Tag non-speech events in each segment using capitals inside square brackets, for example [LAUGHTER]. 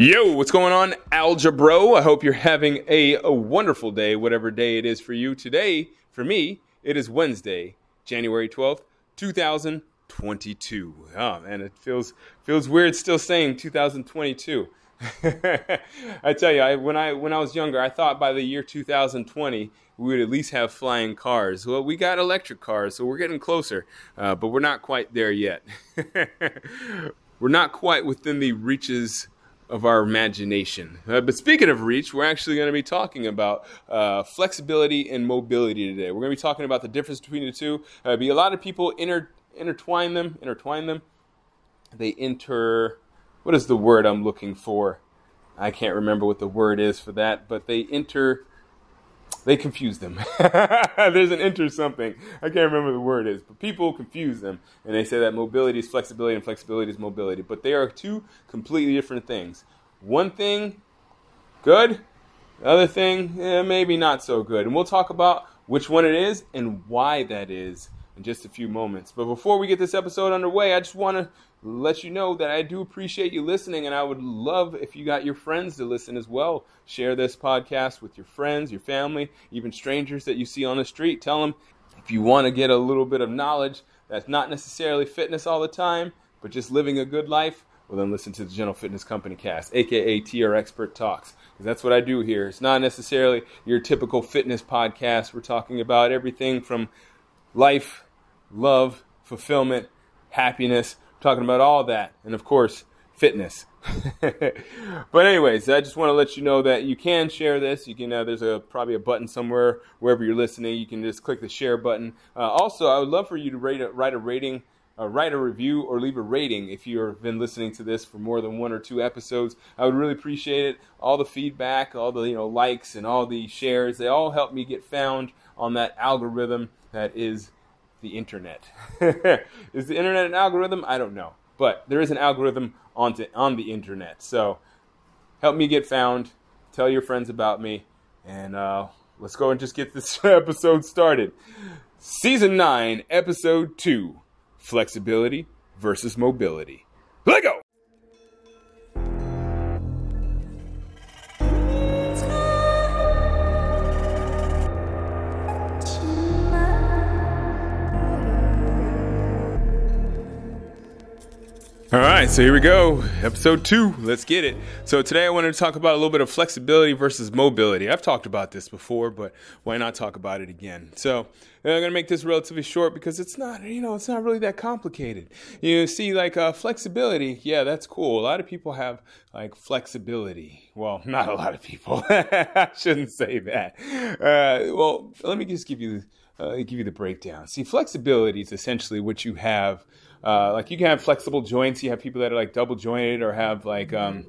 Yo, what's going on, Algebro? I hope you're having a, a wonderful day, whatever day it is for you. Today, for me, it is Wednesday, January 12th, 2022. Oh man, it feels feels weird still saying 2022. [LAUGHS] I tell you, I, when I when I was younger, I thought by the year 2020 we would at least have flying cars. Well, we got electric cars, so we're getting closer, uh, but we're not quite there yet. [LAUGHS] we're not quite within the reaches of our imagination. Uh, but speaking of reach, we're actually going to be talking about uh, flexibility and mobility today. We're going to be talking about the difference between the two. Uh, be a lot of people inter- intertwine them, intertwine them. They inter. What is the word I'm looking for? I can't remember what the word is for that, but they inter. They confuse them. [LAUGHS] There's an inter something. I can't remember the word is, but people confuse them and they say that mobility is flexibility and flexibility is mobility. But they are two completely different things. One thing, good. The other thing, eh, maybe not so good. And we'll talk about which one it is and why that is in just a few moments. But before we get this episode underway, I just want to let you know that I do appreciate you listening, and I would love if you got your friends to listen as well. Share this podcast with your friends, your family, even strangers that you see on the street. Tell them if you want to get a little bit of knowledge that's not necessarily fitness all the time, but just living a good life. Well, then listen to the General Fitness Company cast, aka TR Expert Talks, because that's what I do here. It's not necessarily your typical fitness podcast. We're talking about everything from life, love, fulfillment, happiness. Talking about all that, and of course, fitness. [LAUGHS] but anyways, I just want to let you know that you can share this. You can uh, there's a probably a button somewhere wherever you're listening. You can just click the share button. Uh, also, I would love for you to rate a, write a rating. Uh, write a review or leave a rating if you've been listening to this for more than one or two episodes. I would really appreciate it. All the feedback, all the you know likes, and all the shares, they all help me get found on that algorithm that is the internet. [LAUGHS] is the internet an algorithm? I don't know, but there is an algorithm on to, on the internet. So help me get found. Tell your friends about me, and uh, let's go and just get this [LAUGHS] episode started. Season nine, episode two: flexibility versus mobility. Let All right, so here we go. Episode two. Let's get it. So, today I wanted to talk about a little bit of flexibility versus mobility. I've talked about this before, but why not talk about it again? So, I'm going to make this relatively short because it's not, you know, it's not really that complicated. You see, like uh, flexibility, yeah, that's cool. A lot of people have like flexibility. Well, [LAUGHS] not a lot of people. [LAUGHS] I shouldn't say that. Uh, well, let me just give you, uh, give you the breakdown. See, flexibility is essentially what you have. Uh, like you can have flexible joints. You have people that are like double jointed or have like um,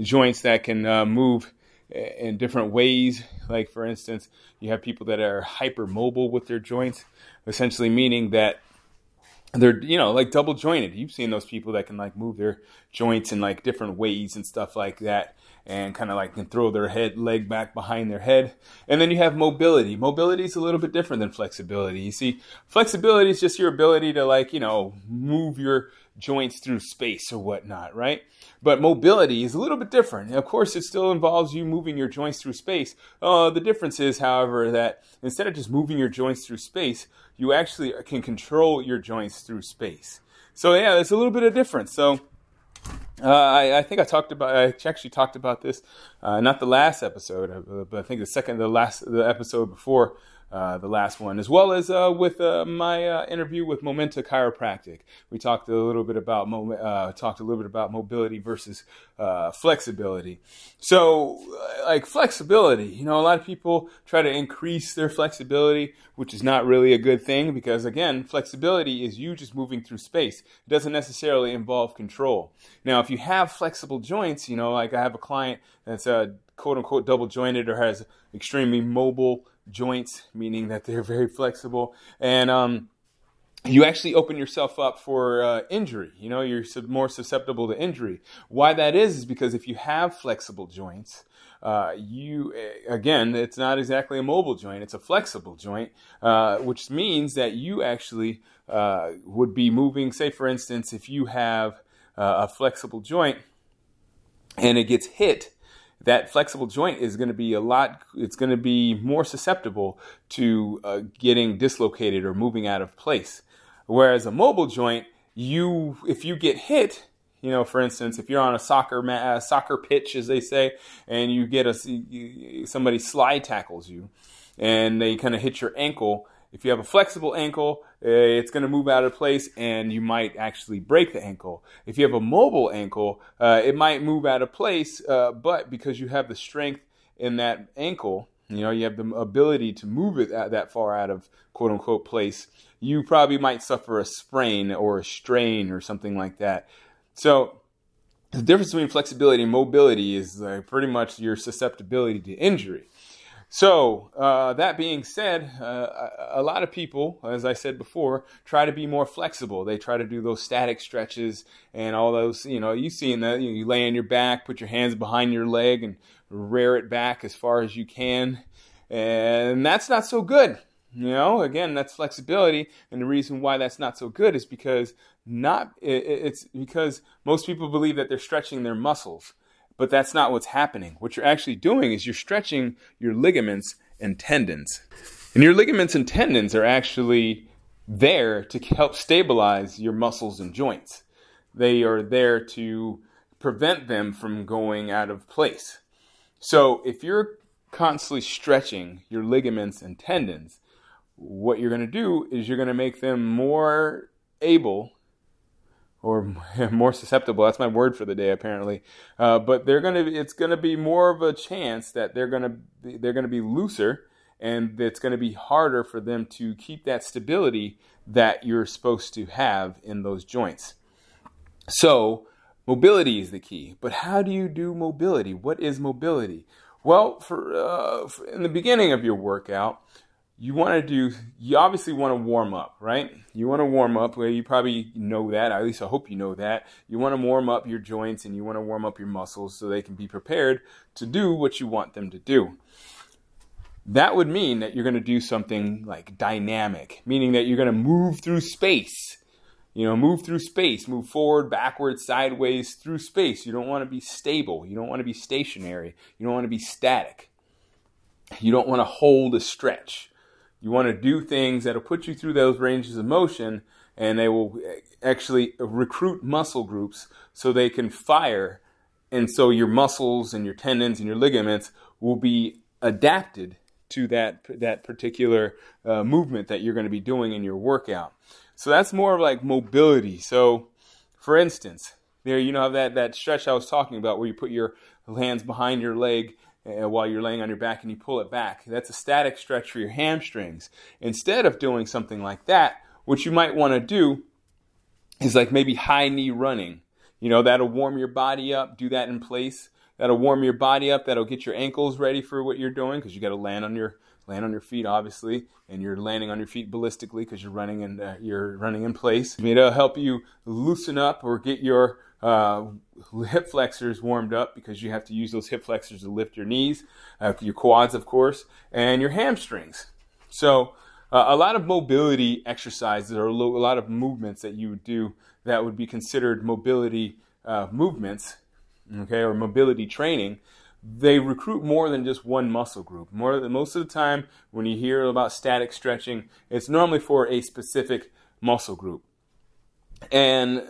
joints that can uh, move in different ways. Like for instance, you have people that are hypermobile with their joints, essentially meaning that they're you know like double jointed. You've seen those people that can like move their joints in like different ways and stuff like that and kind of like can throw their head leg back behind their head. And then you have mobility. Mobility is a little bit different than flexibility. You see, flexibility is just your ability to like, you know, move your joints through space or whatnot, right? But mobility is a little bit different. Of course, it still involves you moving your joints through space. Uh, the difference is, however, that instead of just moving your joints through space, you actually can control your joints through space. So yeah, there's a little bit of difference. So uh, I, I, think I talked about. I actually talked about this, uh, not the last episode, uh, but I think the second, the last, the episode before uh, the last one, as well as uh, with uh, my uh, interview with Momenta Chiropractic. We talked a little bit about mo- uh, talked a little bit about mobility versus uh, flexibility. So, like flexibility, you know, a lot of people try to increase their flexibility, which is not really a good thing because again, flexibility is you just moving through space. It doesn't necessarily involve control. Now, if you have flexible joints, you know, like I have a client that's a quote unquote double jointed or has extremely mobile joints, meaning that they're very flexible. And um, you actually open yourself up for uh, injury. You know, you're more susceptible to injury. Why that is, is because if you have flexible joints, uh, you eh, again, it's not exactly a mobile joint; it's a flexible joint, uh, which means that you actually uh, would be moving. Say, for instance, if you have uh, a flexible joint and it gets hit that flexible joint is going to be a lot it's going to be more susceptible to uh, getting dislocated or moving out of place. Whereas a mobile joint you if you get hit you know for instance if you're on a soccer ma- uh, soccer pitch as they say and you get a somebody slide tackles you and they kind of hit your ankle if you have a flexible ankle, uh, it's going to move out of place and you might actually break the ankle. If you have a mobile ankle, uh, it might move out of place, uh, but because you have the strength in that ankle, you know, you have the ability to move it that far out of quote unquote place, you probably might suffer a sprain or a strain or something like that. So, the difference between flexibility and mobility is uh, pretty much your susceptibility to injury. So, uh, that being said, uh, a lot of people, as I said before, try to be more flexible. They try to do those static stretches and all those, you know, you see in that. You, know, you lay on your back, put your hands behind your leg, and rear it back as far as you can. And that's not so good. You know, again, that's flexibility. And the reason why that's not so good is because not, it's because most people believe that they're stretching their muscles but that's not what's happening. What you're actually doing is you're stretching your ligaments and tendons. And your ligaments and tendons are actually there to help stabilize your muscles and joints. They are there to prevent them from going out of place. So if you're constantly stretching your ligaments and tendons, what you're going to do is you're going to make them more able or [LAUGHS] more susceptible. That's my word for the day, apparently. Uh, but they're gonna. It's gonna be more of a chance that they're gonna. They're gonna be looser, and it's gonna be harder for them to keep that stability that you're supposed to have in those joints. So, mobility is the key. But how do you do mobility? What is mobility? Well, for, uh, in the beginning of your workout, you want to do you obviously want to warm up right? You want to warm up well you probably know that at least i hope you know that. You want to warm up your joints and you want to warm up your muscles so they can be prepared to do what you want them to do. That would mean that you're going to do something like dynamic meaning that you're going to move through space. You know move through space move forward backwards sideways through space. You don't want to be stable. You don't want to be stationary. You don't want to be static. You don't want to hold a stretch you want to do things that'll put you through those ranges of motion and they will actually recruit muscle groups so they can fire. And so your muscles and your tendons and your ligaments will be adapted to that, that particular uh, movement that you're going to be doing in your workout. So that's more of like mobility. So, for instance, there you know that that stretch I was talking about where you put your hands behind your leg Uh, while you're laying on your back and you pull it back. That's a static stretch for your hamstrings. Instead of doing something like that, what you might want to do is like maybe high knee running. You know, that'll warm your body up. Do that in place. That'll warm your body up. That'll get your ankles ready for what you're doing because you got to land on your land on your feet, obviously, and you're landing on your feet ballistically because you're running in uh, you're running in place. It'll help you loosen up or get your uh, hip flexors warmed up because you have to use those hip flexors to lift your knees, uh, your quads, of course, and your hamstrings. So, uh, a lot of mobility exercises or a lot of movements that you would do that would be considered mobility uh, movements, okay, or mobility training. They recruit more than just one muscle group. More than most of the time, when you hear about static stretching, it's normally for a specific muscle group. And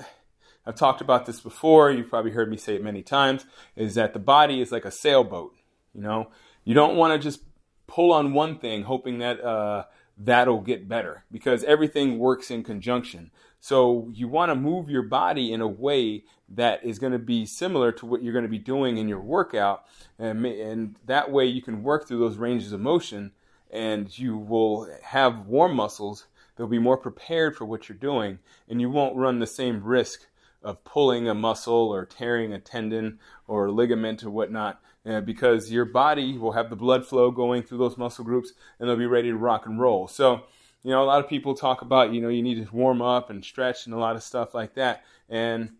I've talked about this before. You've probably heard me say it many times. Is that the body is like a sailboat. You know, you don't want to just pull on one thing hoping that uh, that'll get better because everything works in conjunction. So you want to move your body in a way that is going to be similar to what you're going to be doing in your workout, and, and that way you can work through those ranges of motion, and you will have warm muscles. They'll be more prepared for what you're doing, and you won't run the same risk of pulling a muscle or tearing a tendon or ligament or whatnot uh, because your body will have the blood flow going through those muscle groups and they'll be ready to rock and roll. So, you know, a lot of people talk about, you know, you need to warm up and stretch and a lot of stuff like that. And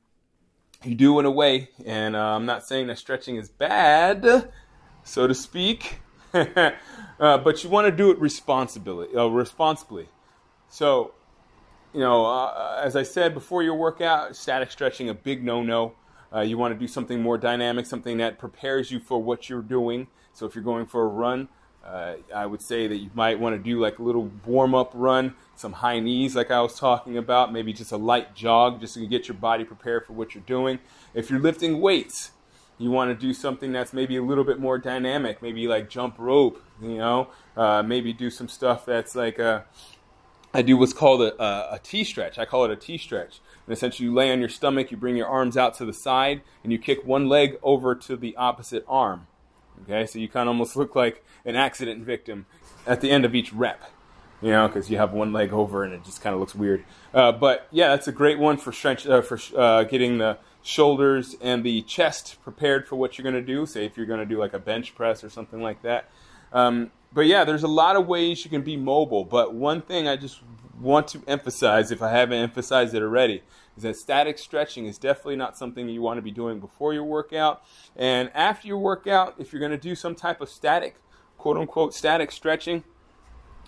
you do in a way. And uh, I'm not saying that stretching is bad, so to speak, [LAUGHS] uh, but you want to do it responsibly. Uh, responsibly. So, you know, uh, as I said before your workout, static stretching a big no-no. Uh, you want to do something more dynamic, something that prepares you for what you're doing. So if you're going for a run, uh, I would say that you might want to do like a little warm up run, some high knees, like I was talking about, maybe just a light jog just to get your body prepared for what you're doing. If you're lifting weights, you want to do something that's maybe a little bit more dynamic, maybe like jump rope, you know, uh, maybe do some stuff that's like a, I do what's called a, a, a T stretch. I call it a T stretch. And essentially, you lay on your stomach, you bring your arms out to the side, and you kick one leg over to the opposite arm. Okay, so you kind of almost look like an accident victim at the end of each rep, you know, because you have one leg over and it just kind of looks weird. Uh, but yeah, that's a great one for stretch, uh, for uh, getting the shoulders and the chest prepared for what you're going to do. Say if you're going to do like a bench press or something like that. Um, but yeah, there's a lot of ways you can be mobile. But one thing I just want to emphasize, if I haven't emphasized it already, is that static stretching is definitely not something you want to be doing before your workout. And after your workout, if you're going to do some type of static, quote unquote, static stretching,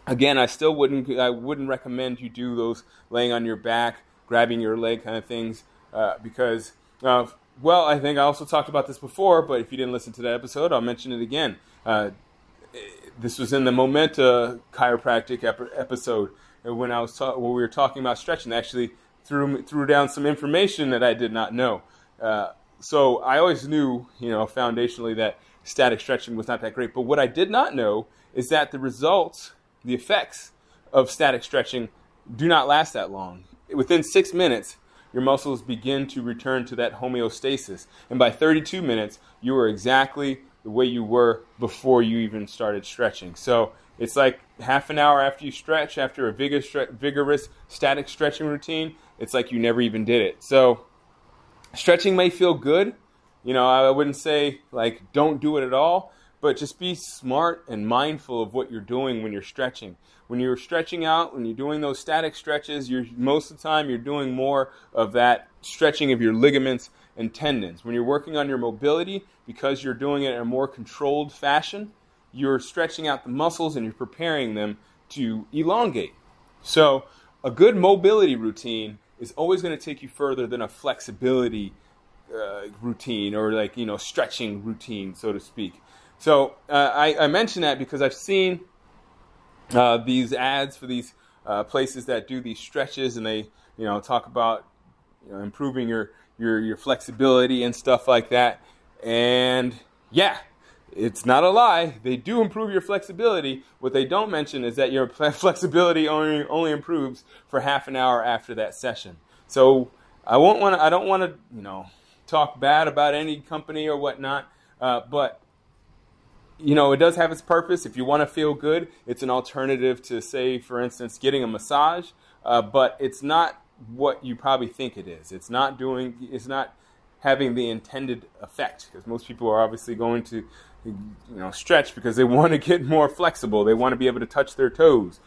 again, I still wouldn't, I wouldn't recommend you do those laying on your back, grabbing your leg kind of things, uh, because, uh, well, I think I also talked about this before, but if you didn't listen to that episode, I'll mention it again. Uh, this was in the Momenta chiropractic ep- episode when I was ta- when we were talking about stretching. Actually threw threw down some information that I did not know. Uh, so I always knew, you know, foundationally that static stretching was not that great. But what I did not know is that the results, the effects of static stretching, do not last that long. Within six minutes, your muscles begin to return to that homeostasis, and by 32 minutes, you are exactly the way you were before you even started stretching. So it's like half an hour after you stretch, after a vigorous, vigorous static stretching routine, it's like you never even did it. So stretching may feel good. You know, I wouldn't say like don't do it at all, but just be smart and mindful of what you're doing when you're stretching. When you're stretching out, when you're doing those static stretches, you're most of the time you're doing more of that stretching of your ligaments and tendons. When you're working on your mobility, because you're doing it in a more controlled fashion, you're stretching out the muscles and you're preparing them to elongate. So, a good mobility routine is always going to take you further than a flexibility uh, routine or like you know stretching routine, so to speak. So uh, I, I mention that because I've seen uh, these ads for these uh, places that do these stretches, and they you know talk about you know, improving your your your flexibility and stuff like that. And yeah, it's not a lie. They do improve your flexibility. What they don't mention is that your [LAUGHS] flexibility only only improves for half an hour after that session. So I won't want. I don't want to you know talk bad about any company or whatnot. Uh, but you know, it does have its purpose. If you want to feel good, it's an alternative to, say, for instance, getting a massage. Uh, but it's not what you probably think it is. It's not doing. It's not having the intended effect because most people are obviously going to you know stretch because they [LAUGHS] want to get more flexible. They want to be able to touch their toes.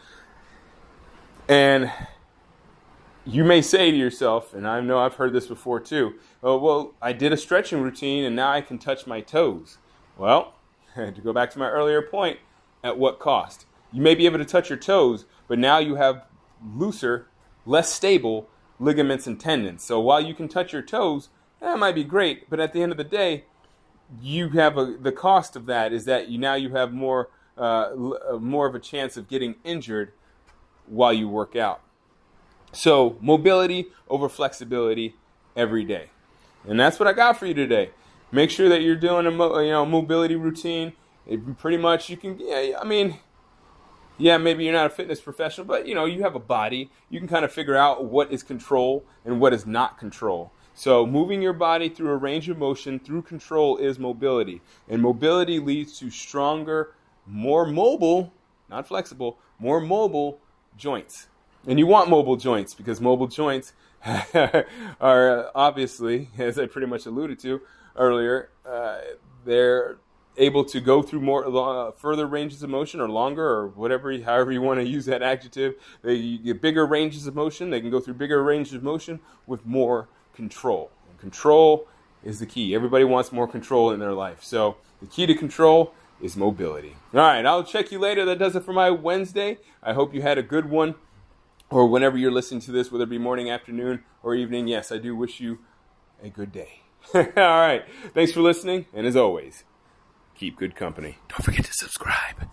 And you may say to yourself and i know i've heard this before too oh well i did a stretching routine and now i can touch my toes. Well [LAUGHS] to go back to my earlier point at what cost? You may be able to touch your toes but now you have looser less stable ligaments and tendons. So while you can touch your toes that might be great, but at the end of the day, you have a, the cost of that is that you now you have more uh, uh, more of a chance of getting injured while you work out. So mobility over flexibility every day, and that's what I got for you today. Make sure that you're doing a mo- you know mobility routine it pretty much you can. Yeah, I mean, yeah, maybe you're not a fitness professional, but you know you have a body. You can kind of figure out what is control and what is not control. So moving your body through a range of motion through control is mobility, and mobility leads to stronger, more mobile, not flexible, more mobile joints. And you want mobile joints because mobile joints [LAUGHS] are obviously, [LAUGHS] as I pretty much alluded to earlier, uh, they're able to go through more uh, further ranges of motion or longer or whatever however you want to use that adjective they get bigger ranges of motion they can go through bigger ranges of motion with more control. And control is the key. Everybody wants more control in their life. So the key to control is mobility. All right i'll check you later. That does it for my wednesday. I hope you had a good one. Or whenever you're listening to this whether it be morning afternoon or evening yes i do wish you a good day. [LAUGHS] All right thanks for listening and as always keep good company. Don't forget to subscribe.